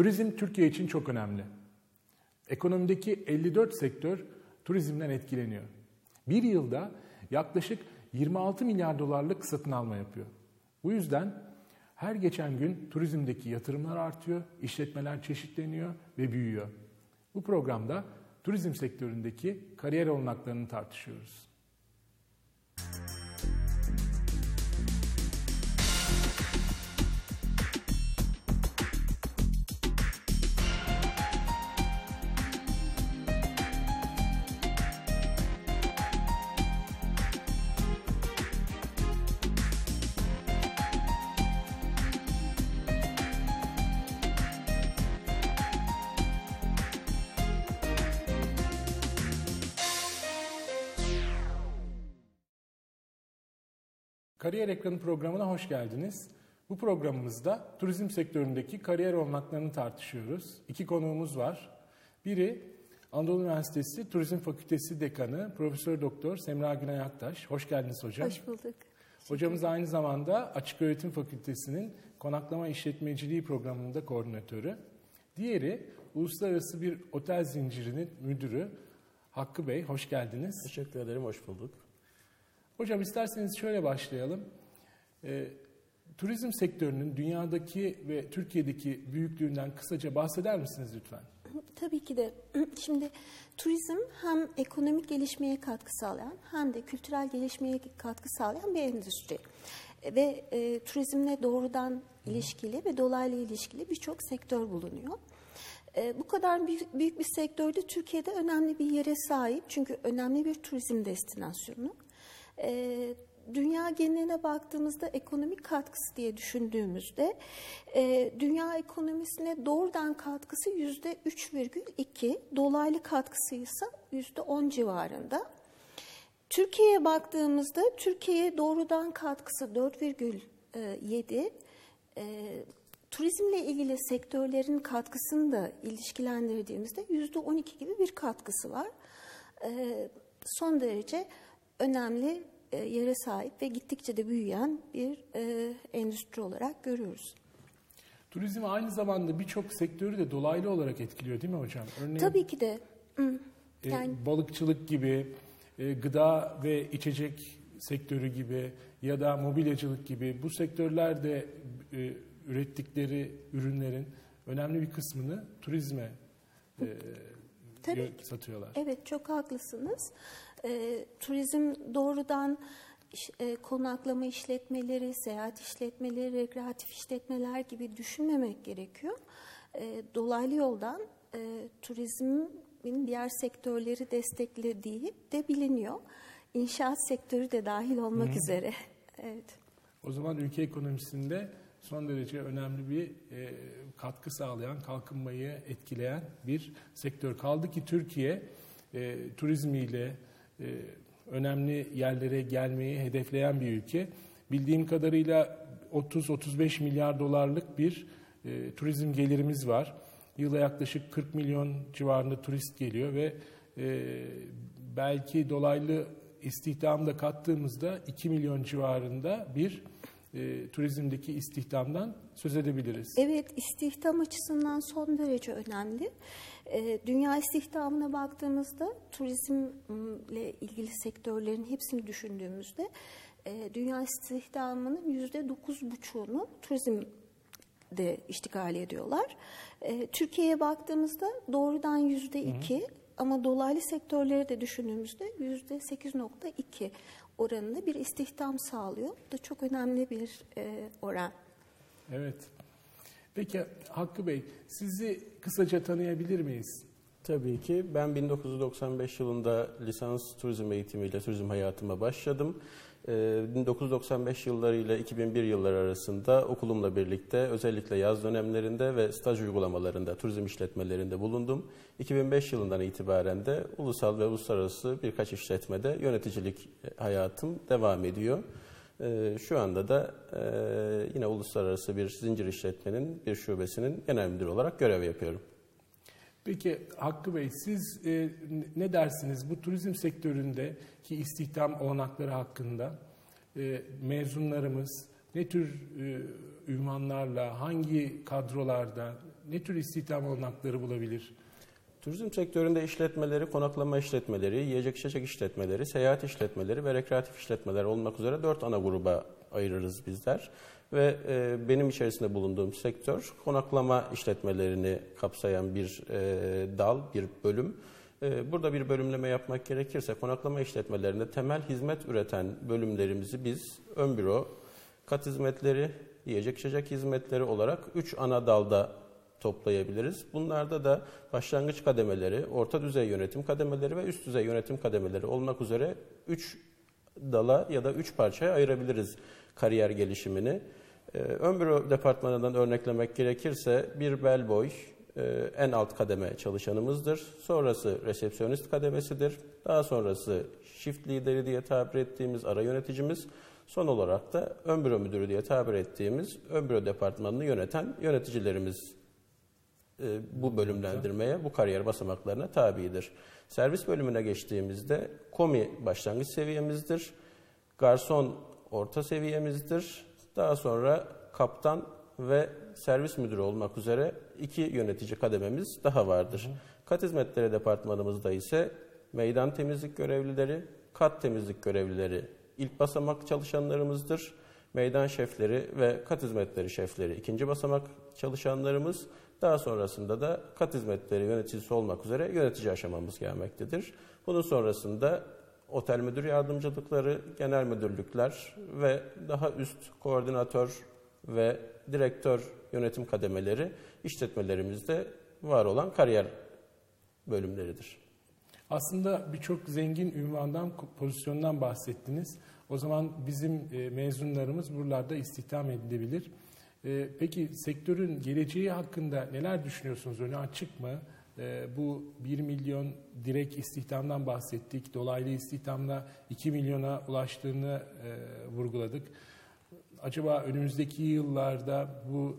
Turizm Türkiye için çok önemli. Ekonomideki 54 sektör turizmden etkileniyor. Bir yılda yaklaşık 26 milyar dolarlık satın alma yapıyor. Bu yüzden her geçen gün turizmdeki yatırımlar artıyor, işletmeler çeşitleniyor ve büyüyor. Bu programda turizm sektöründeki kariyer olanaklarını tartışıyoruz. Kariyer Ekranı programına hoş geldiniz. Bu programımızda turizm sektöründeki kariyer olanaklarını tartışıyoruz. İki konuğumuz var. Biri Anadolu Üniversitesi Turizm Fakültesi Dekanı Profesör Doktor Semra Günay Aktaş. Hoş geldiniz hocam. Hoş bulduk. Hocamız aynı zamanda Açık Öğretim Fakültesi'nin Konaklama İşletmeciliği programında koordinatörü. Diğeri Uluslararası bir otel zincirinin müdürü Hakkı Bey. Hoş geldiniz. Teşekkür ederim, hoş bulduk. Hocam isterseniz şöyle başlayalım. E, turizm sektörünün dünyadaki ve Türkiye'deki büyüklüğünden kısaca bahseder misiniz lütfen? Tabii ki de. Şimdi turizm hem ekonomik gelişmeye katkı sağlayan hem de kültürel gelişmeye katkı sağlayan bir endüstri. Ve e, turizmle doğrudan ilişkili ve dolaylı ilişkili birçok sektör bulunuyor. E, bu kadar büyük, büyük bir sektörde Türkiye'de önemli bir yere sahip. Çünkü önemli bir turizm destinasyonu. E, dünya geneline baktığımızda ekonomik katkısı diye düşündüğümüzde e, dünya ekonomisine doğrudan katkısı yüzde 3,2, dolaylı katkısı ise yüzde 10 civarında. Türkiye'ye baktığımızda Türkiye'ye doğrudan katkısı 4,7, e, turizmle ilgili sektörlerin katkısını da ilişkilendirdiğimizde yüzde 12 gibi bir katkısı var. E, son derece önemli e, yere sahip ve gittikçe de büyüyen bir e, endüstri olarak görüyoruz. Turizm aynı zamanda birçok sektörü de dolaylı olarak etkiliyor değil mi hocam? Örneğin, Tabii ki de. Yani... E, balıkçılık gibi, e, gıda ve içecek sektörü gibi ya da mobilyacılık gibi bu sektörlerde e, ürettikleri ürünlerin önemli bir kısmını turizme e, Tabii, satıyorlar. Evet çok haklısınız. E, turizm doğrudan e, konaklama işletmeleri, seyahat işletmeleri, rekreatif işletmeler gibi düşünmemek gerekiyor. E, dolaylı yoldan e, turizmin diğer sektörleri desteklediği de biliniyor. İnşaat sektörü de dahil olmak Hı-hı. üzere. evet. O zaman ülke ekonomisinde son derece önemli bir e, katkı sağlayan, kalkınmayı etkileyen bir sektör. Kaldı ki Türkiye e, turizmiyle, önemli yerlere gelmeyi hedefleyen bir ülke. Bildiğim kadarıyla 30-35 milyar dolarlık bir e, turizm gelirimiz var. Yıla yaklaşık 40 milyon civarında turist geliyor ve e, belki dolaylı istihdamı da kattığımızda 2 milyon civarında bir e, turizmdeki istihdamdan söz edebiliriz. Evet, istihdam açısından son derece önemli. E, dünya istihdamına baktığımızda turizmle ilgili sektörlerin hepsini düşündüğümüzde e, dünya istihdamının yüzde dokuz buçuğunu turizm de iştigal ediyorlar. E, Türkiye'ye baktığımızda doğrudan yüzde iki ama dolaylı sektörleri de düşündüğümüzde yüzde 8.2 oranında bir istihdam sağlıyor. Bu da çok önemli bir e, oran. Evet. Peki Hakkı Bey, sizi kısaca tanıyabilir miyiz? Tabii ki. Ben 1995 yılında lisans turizm eğitimiyle turizm hayatıma başladım. 1995 ee, yılları ile 2001 yılları arasında okulumla birlikte özellikle yaz dönemlerinde ve staj uygulamalarında turizm işletmelerinde bulundum. 2005 yılından itibaren de ulusal ve uluslararası birkaç işletmede yöneticilik hayatım devam ediyor. Ee, şu anda da e, yine uluslararası bir zincir işletmenin bir şubesinin genel müdürü olarak görev yapıyorum. Peki Hakkı Bey siz e, ne dersiniz bu turizm sektöründeki istihdam olanakları hakkında e, mezunlarımız ne tür e, ünvanlarla hangi kadrolarda ne tür istihdam olanakları bulabilir? Turizm sektöründe işletmeleri, konaklama işletmeleri, yiyecek içecek işletmeleri, seyahat işletmeleri ve rekreatif işletmeler olmak üzere dört ana gruba ayırırız bizler. Ve e, benim içerisinde bulunduğum sektör konaklama işletmelerini kapsayan bir e, dal, bir bölüm. E, burada bir bölümleme yapmak gerekirse konaklama işletmelerinde temel hizmet üreten bölümlerimizi biz ön büro, kat hizmetleri, yiyecek içecek hizmetleri olarak üç ana dalda toplayabiliriz. Bunlarda da başlangıç kademeleri, orta düzey yönetim kademeleri ve üst düzey yönetim kademeleri olmak üzere 3 dala ya da 3 parçaya ayırabiliriz kariyer gelişimini. Ee, ön büro departmanından örneklemek gerekirse bir bellboy e, en alt kademe çalışanımızdır. Sonrası resepsiyonist kademesidir. Daha sonrası shift lideri diye tabir ettiğimiz ara yöneticimiz. Son olarak da ön büro müdürü diye tabir ettiğimiz ön büro departmanını yöneten yöneticilerimiz e, bu bölümlendirmeye, bu kariyer basamaklarına tabidir. Servis bölümüne geçtiğimizde komi başlangıç seviyemizdir. Garson orta seviyemizdir. Daha sonra kaptan ve servis müdürü olmak üzere iki yönetici kadememiz daha vardır. Hı. Kat hizmetleri departmanımızda ise meydan temizlik görevlileri, kat temizlik görevlileri ilk basamak çalışanlarımızdır. Meydan şefleri ve kat hizmetleri şefleri ikinci basamak çalışanlarımız. Daha sonrasında da kat hizmetleri yöneticisi olmak üzere yönetici aşamamız gelmektedir. Bunun sonrasında otel müdür yardımcılıkları, genel müdürlükler ve daha üst koordinatör ve direktör yönetim kademeleri işletmelerimizde var olan kariyer bölümleridir. Aslında birçok zengin ünvandan, pozisyondan bahsettiniz. O zaman bizim e, mezunlarımız buralarda istihdam edilebilir. E, peki sektörün geleceği hakkında neler düşünüyorsunuz? Öne açık mı? E, bu 1 milyon direkt istihdamdan bahsettik. Dolaylı istihdamla 2 milyona ulaştığını vurguladık. Acaba önümüzdeki yıllarda bu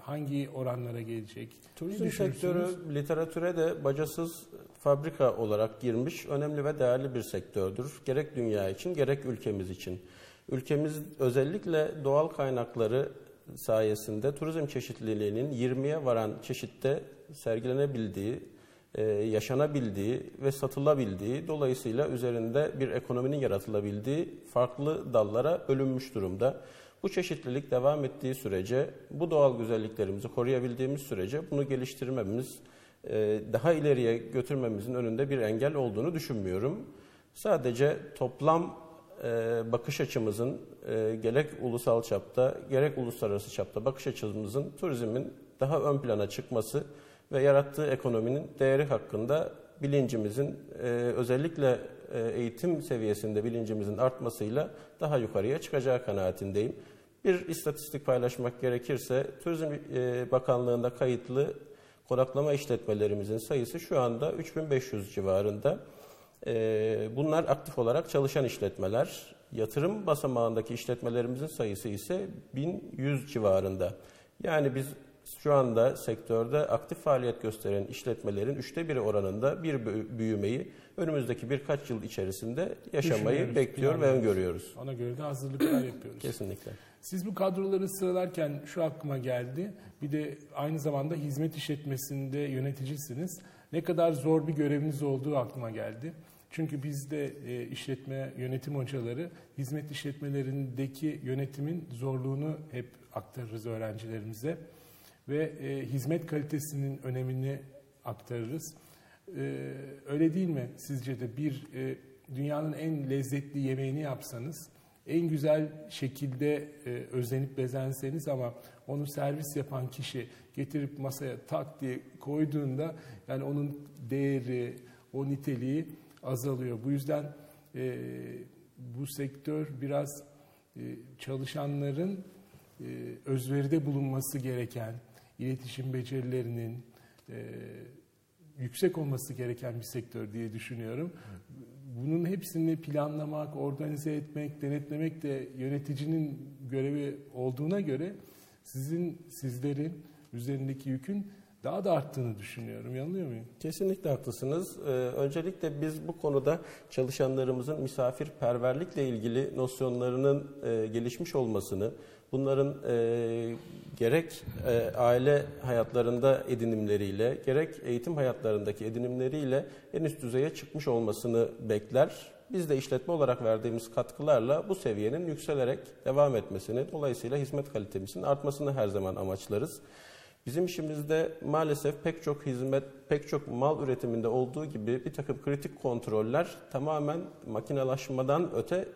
hangi oranlara gelecek? Turizm sektörü literatüre de bacasız fabrika olarak girmiş önemli ve değerli bir sektördür. Gerek dünya için gerek ülkemiz için. Ülkemiz özellikle doğal kaynakları sayesinde turizm çeşitliliğinin 20'ye varan çeşitte sergilenebildiği, e, yaşanabildiği ve satılabildiği, dolayısıyla üzerinde bir ekonominin yaratılabildiği farklı dallara bölünmüş durumda. Bu çeşitlilik devam ettiği sürece, bu doğal güzelliklerimizi koruyabildiğimiz sürece bunu geliştirmemiz, daha ileriye götürmemizin önünde bir engel olduğunu düşünmüyorum. Sadece toplam e, bakış açımızın e, gerek ulusal çapta gerek uluslararası çapta bakış açımızın turizmin daha ön plana çıkması ve yarattığı ekonominin değeri hakkında bilincimizin özellikle eğitim seviyesinde bilincimizin artmasıyla daha yukarıya çıkacağı kanaatindeyim. Bir istatistik paylaşmak gerekirse Turizm Bakanlığı'nda kayıtlı konaklama işletmelerimizin sayısı şu anda 3500 civarında. Ee, bunlar aktif olarak çalışan işletmeler. Yatırım basamağındaki işletmelerimizin sayısı ise 1100 civarında. Yani biz şu anda sektörde aktif faaliyet gösteren işletmelerin üçte biri oranında bir büyümeyi önümüzdeki birkaç yıl içerisinde yaşamayı bekliyor ve öngörüyoruz. Ona göre de hazırlıklar yapıyoruz. Kesinlikle. Siz bu kadroları sıralarken şu aklıma geldi. Bir de aynı zamanda hizmet işletmesinde yöneticisiniz. Ne kadar zor bir göreviniz olduğu aklıma geldi. Çünkü biz de e, işletme yönetim hocaları hizmet işletmelerindeki yönetimin zorluğunu hep aktarırız öğrencilerimize ve e, hizmet kalitesinin önemini aktarırız. E, öyle değil mi sizce de bir e, dünyanın en lezzetli yemeğini yapsanız en güzel şekilde e, özenip bezenseniz ama onu servis yapan kişi getirip masaya tak diye koyduğunda yani onun değeri, o niteliği azalıyor. Bu yüzden e, bu sektör biraz e, çalışanların e, özveride bulunması gereken, iletişim becerilerinin e, yüksek olması gereken bir sektör diye düşünüyorum. Bunun hepsini planlamak, organize etmek, denetlemek de yöneticinin görevi olduğuna göre sizin sizlerin üzerindeki yükün daha da arttığını düşünüyorum. Yanılıyor muyum? Kesinlikle haklısınız. Ee, öncelikle biz bu konuda çalışanlarımızın misafirperverlikle ilgili nosyonlarının e, gelişmiş olmasını, Bunların e, gerek e, aile hayatlarında edinimleriyle, gerek eğitim hayatlarındaki edinimleriyle en üst düzeye çıkmış olmasını bekler. Biz de işletme olarak verdiğimiz katkılarla bu seviyenin yükselerek devam etmesini, dolayısıyla hizmet kalitemizin artmasını her zaman amaçlarız. Bizim işimizde maalesef pek çok hizmet, pek çok mal üretiminde olduğu gibi bir takım kritik kontroller tamamen makinalaşmadan öte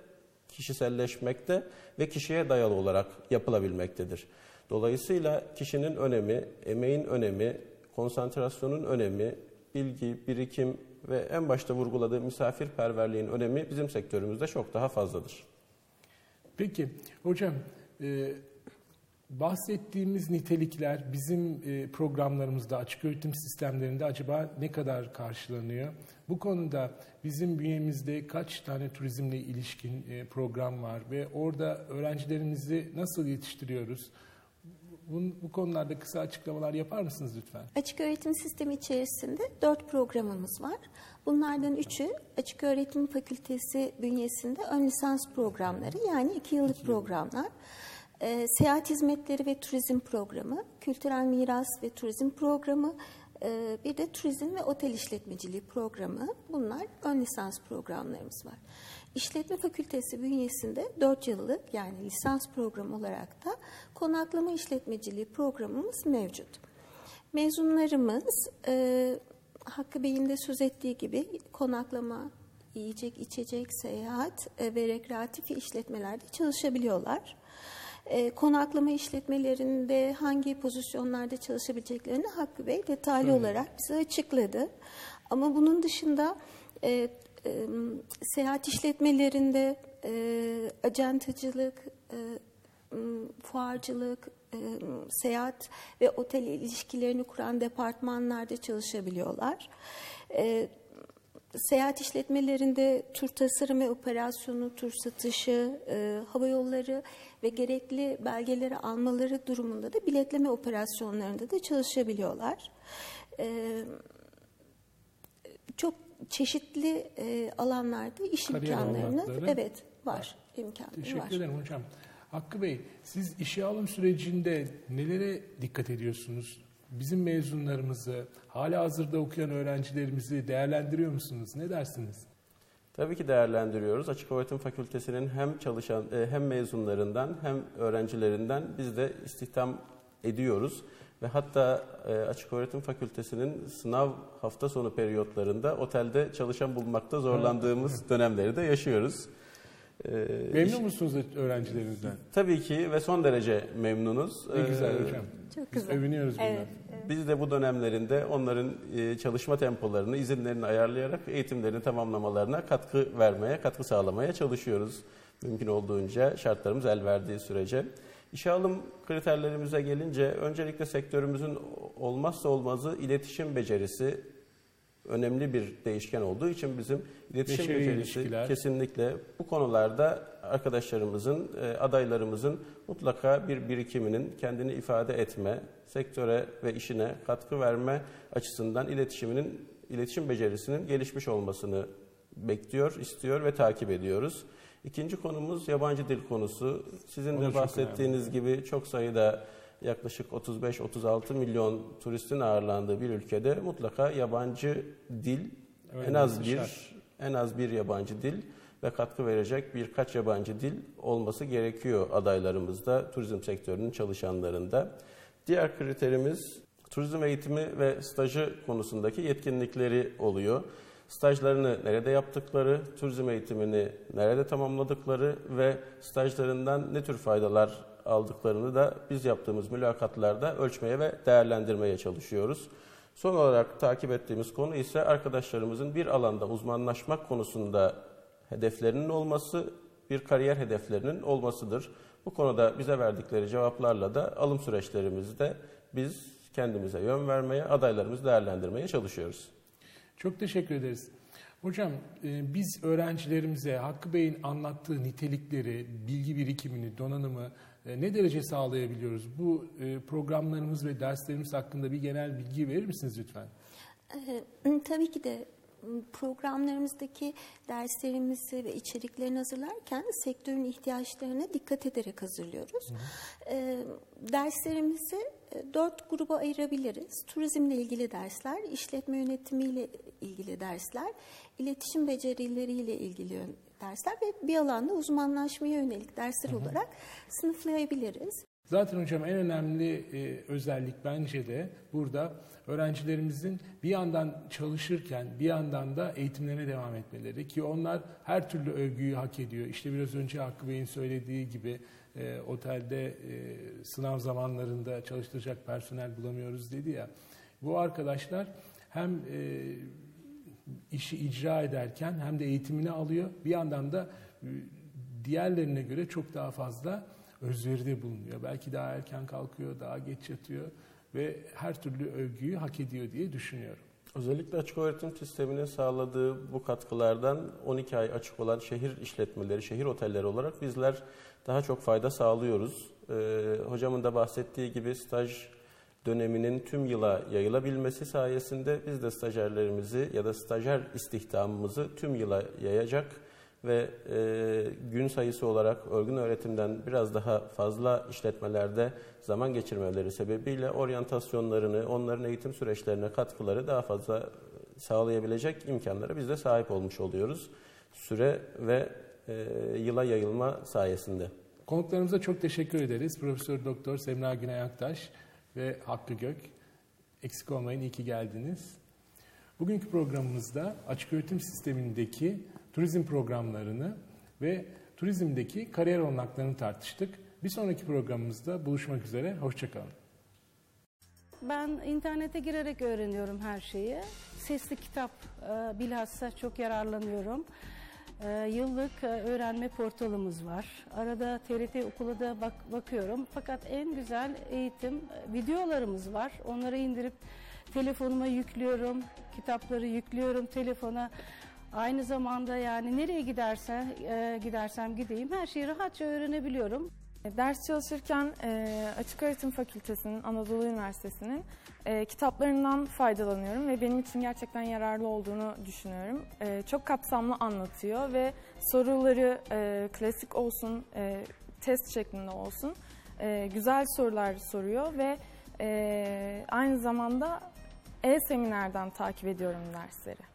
kişiselleşmekte ve kişiye dayalı olarak yapılabilmektedir. Dolayısıyla kişinin önemi, emeğin önemi, konsantrasyonun önemi, bilgi, birikim ve en başta vurguladığı misafirperverliğin önemi bizim sektörümüzde çok daha fazladır. Peki hocam e, bahsettiğimiz nitelikler bizim e, programlarımızda açık öğretim sistemlerinde acaba ne kadar karşılanıyor? Bu konuda bizim bünyemizde kaç tane turizmle ilişkin e, program var ve orada öğrencilerimizi nasıl yetiştiriyoruz? Bu, bu konularda kısa açıklamalar yapar mısınız lütfen? Açık öğretim sistemi içerisinde dört programımız var. Bunlardan üçü Açık Öğretim Fakültesi bünyesinde ön lisans programları yani iki yıllık programlar. E, seyahat hizmetleri ve turizm programı, kültürel miras ve turizm programı, bir de turizm ve otel işletmeciliği programı. Bunlar ön lisans programlarımız var. İşletme Fakültesi bünyesinde 4 yıllık yani lisans programı olarak da konaklama işletmeciliği programımız mevcut. Mezunlarımız e, Hakkı Bey'in de söz ettiği gibi konaklama, yiyecek, içecek, seyahat e, ve rekreatif işletmelerde çalışabiliyorlar. E, konaklama işletmelerinde hangi pozisyonlarda çalışabileceklerini Hakkı Bey detaylı evet. olarak bize açıkladı. Ama bunun dışında e, e, seyahat işletmelerinde e, acentacılık, e, fuarcılık, e, seyahat ve otel ilişkilerini kuran departmanlarda çalışabiliyorlar. E, seyahat işletmelerinde tur tasarımı ve operasyonu, tur satışı, e, hava yolları ve gerekli belgeleri almaları durumunda da biletleme operasyonlarında da çalışabiliyorlar. E, çok çeşitli e, alanlarda iş Kariyer imkanlarını evet var, Teşekkür var. ederim hocam. Hakkı Bey, siz işe alım sürecinde nelere dikkat ediyorsunuz? Bizim mezunlarımızı, hala hazırda okuyan öğrencilerimizi değerlendiriyor musunuz? Ne dersiniz? Tabii ki değerlendiriyoruz. Açık Öğretim Fakültesi'nin hem çalışan e, hem mezunlarından hem öğrencilerinden biz de istihdam ediyoruz ve hatta e, Açık Öğretim Fakültesi'nin sınav hafta sonu periyotlarında otelde çalışan bulmakta zorlandığımız dönemleri de yaşıyoruz. Ee, Memnun iş, musunuz öğrencilerinizden? Tabii ki ve son derece memnunuz. Ne güzel ee, hocam. Çok güzel. Biz övünüyoruz bundan. Evet, evet. Biz de bu dönemlerinde onların e, çalışma tempolarını, izinlerini ayarlayarak eğitimlerini tamamlamalarına katkı vermeye, katkı sağlamaya çalışıyoruz. Mümkün olduğunca şartlarımız el verdiği sürece. İşe alım kriterlerimize gelince öncelikle sektörümüzün olmazsa olmazı iletişim becerisi önemli bir değişken olduğu için bizim iletişim Beşeri becerisi ilişkiler. kesinlikle bu konularda arkadaşlarımızın, e, adaylarımızın mutlaka bir birikiminin kendini ifade etme, sektöre ve işine katkı verme açısından iletişiminin iletişim becerisinin gelişmiş olmasını bekliyor, istiyor ve takip ediyoruz. İkinci konumuz yabancı dil konusu. Sizin de bahsettiğiniz gibi çok sayıda yaklaşık 35-36 milyon turistin ağırlandığı bir ülkede mutlaka yabancı dil Öyle en az bir şart. en az bir yabancı dil ve katkı verecek birkaç yabancı dil olması gerekiyor adaylarımızda, turizm sektörünün çalışanlarında. Diğer kriterimiz turizm eğitimi ve stajı konusundaki yetkinlikleri oluyor. Stajlarını nerede yaptıkları, turizm eğitimini nerede tamamladıkları ve stajlarından ne tür faydalar aldıklarını da biz yaptığımız mülakatlarda ölçmeye ve değerlendirmeye çalışıyoruz. Son olarak takip ettiğimiz konu ise arkadaşlarımızın bir alanda uzmanlaşmak konusunda hedeflerinin olması, bir kariyer hedeflerinin olmasıdır. Bu konuda bize verdikleri cevaplarla da alım süreçlerimizde biz kendimize yön vermeye, adaylarımızı değerlendirmeye çalışıyoruz. Çok teşekkür ederiz. Hocam e, biz öğrencilerimize Hakkı Bey'in anlattığı nitelikleri, bilgi birikimini, donanımı ne derece sağlayabiliyoruz? Bu e, programlarımız ve derslerimiz hakkında bir genel bilgi verir misiniz lütfen? Tabii ki de programlarımızdaki derslerimizi ve içeriklerini hazırlarken sektörün ihtiyaçlarına dikkat ederek hazırlıyoruz. E, derslerimizi e, dört gruba ayırabiliriz. Turizmle ilgili dersler, işletme yönetimiyle ilgili dersler, iletişim becerileriyle ilgili dersler ve bir alanda uzmanlaşmaya yönelik dersler olarak sınıflayabiliriz. Zaten hocam en önemli e, özellik bence de burada öğrencilerimizin bir yandan çalışırken bir yandan da eğitimlerine devam etmeleri ki onlar her türlü övgüyü hak ediyor. İşte biraz önce Hakkı Bey'in söylediği gibi e, otelde e, sınav zamanlarında çalıştıracak personel bulamıyoruz dedi ya. Bu arkadaşlar hem e, işi icra ederken hem de eğitimini alıyor. Bir yandan da e, diğerlerine göre çok daha fazla özveride bulunuyor. Belki daha erken kalkıyor, daha geç yatıyor ve her türlü övgüyü hak ediyor diye düşünüyorum. Özellikle açık öğretim sisteminin sağladığı bu katkılardan 12 ay açık olan şehir işletmeleri, şehir otelleri olarak bizler daha çok fayda sağlıyoruz. Ee, hocamın da bahsettiği gibi staj döneminin tüm yıla yayılabilmesi sayesinde biz de stajyerlerimizi ya da stajyer istihdamımızı tüm yıla yayacak ve e, gün sayısı olarak örgün öğretimden biraz daha fazla işletmelerde zaman geçirmeleri sebebiyle oryantasyonlarını, onların eğitim süreçlerine katkıları daha fazla sağlayabilecek imkanlara biz de sahip olmuş oluyoruz. Süre ve e, yıla yayılma sayesinde. Konuklarımıza çok teşekkür ederiz. Profesör Doktor Semra Günay Aktaş ve Hakkı Gök. Eksik olmayın, iyi ki geldiniz. Bugünkü programımızda açık öğretim sistemindeki turizm programlarını ve turizmdeki kariyer olanaklarını tartıştık. Bir sonraki programımızda buluşmak üzere, hoşçakalın. Ben internete girerek öğreniyorum her şeyi. Sesli kitap e, bilhassa çok yararlanıyorum. E, yıllık e, öğrenme portalımız var. Arada TRT okula da bak, bakıyorum. Fakat en güzel eğitim e, videolarımız var. Onları indirip telefonuma yüklüyorum. Kitapları yüklüyorum telefona. Aynı zamanda yani nereye giderse e, gidersem gideyim her şeyi rahatça öğrenebiliyorum. Ders çalışırken e, Açık Öğretim Fakültesi'nin, Anadolu Üniversitesi'nin kitaplarından faydalanıyorum ve benim için gerçekten yararlı olduğunu düşünüyorum. Çok kapsamlı anlatıyor ve soruları klasik olsun, test şeklinde olsun güzel sorular soruyor ve aynı zamanda e-seminerden takip ediyorum dersleri.